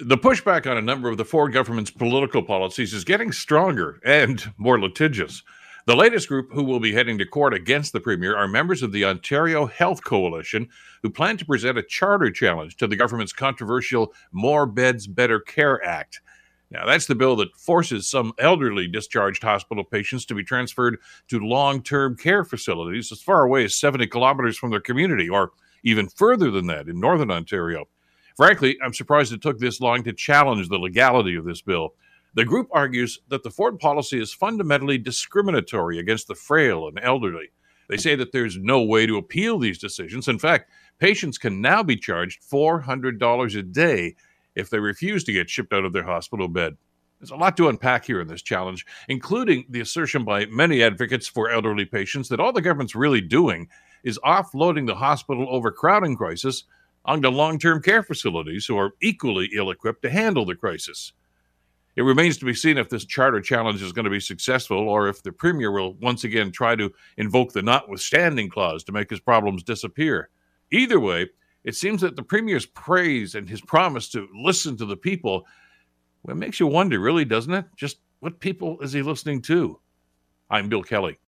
The pushback on a number of the Ford government's political policies is getting stronger and more litigious. The latest group who will be heading to court against the Premier are members of the Ontario Health Coalition, who plan to present a charter challenge to the government's controversial More Beds, Better Care Act. Now, that's the bill that forces some elderly discharged hospital patients to be transferred to long term care facilities as far away as 70 kilometers from their community, or even further than that in Northern Ontario. Frankly, I'm surprised it took this long to challenge the legality of this bill. The group argues that the Ford policy is fundamentally discriminatory against the frail and elderly. They say that there's no way to appeal these decisions. In fact, patients can now be charged $400 a day if they refuse to get shipped out of their hospital bed. There's a lot to unpack here in this challenge, including the assertion by many advocates for elderly patients that all the government's really doing is offloading the hospital overcrowding crisis onto long term care facilities who are equally ill equipped to handle the crisis. It remains to be seen if this charter challenge is going to be successful or if the Premier will once again try to invoke the notwithstanding clause to make his problems disappear. Either way, it seems that the Premier's praise and his promise to listen to the people well, it makes you wonder, really, doesn't it? Just what people is he listening to? I'm Bill Kelly.